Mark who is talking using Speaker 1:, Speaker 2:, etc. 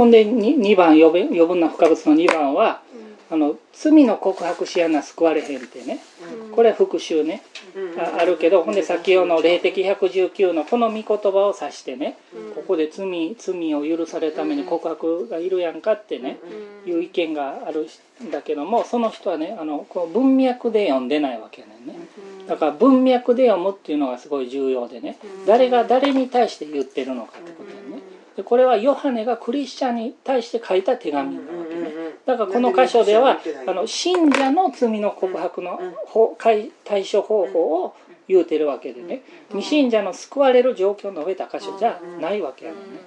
Speaker 1: ほんで 2, 2番余分余分な不可物の2番はあの罪の告白しやな救われへんってね。これ復讐ね。ああるけどほんで先ほどの霊的119のこの御言葉を指してね。ここで罪罪を許されるために告白がいるやんかってね。いう意見があるんだけどもその人はねあのこう文脈で読んでないわけやねんね。だから文脈で読むっていうのがすごい重要でね。誰が誰に対して言ってるのかでこれはヨハネがクリスチャンに対して書いた手紙なわけね。だからこの箇所ではあの信者の罪の告白の方対対処方法を言うてるわけでね。未信者の救われる状況を述べた箇所じゃないわけやねんね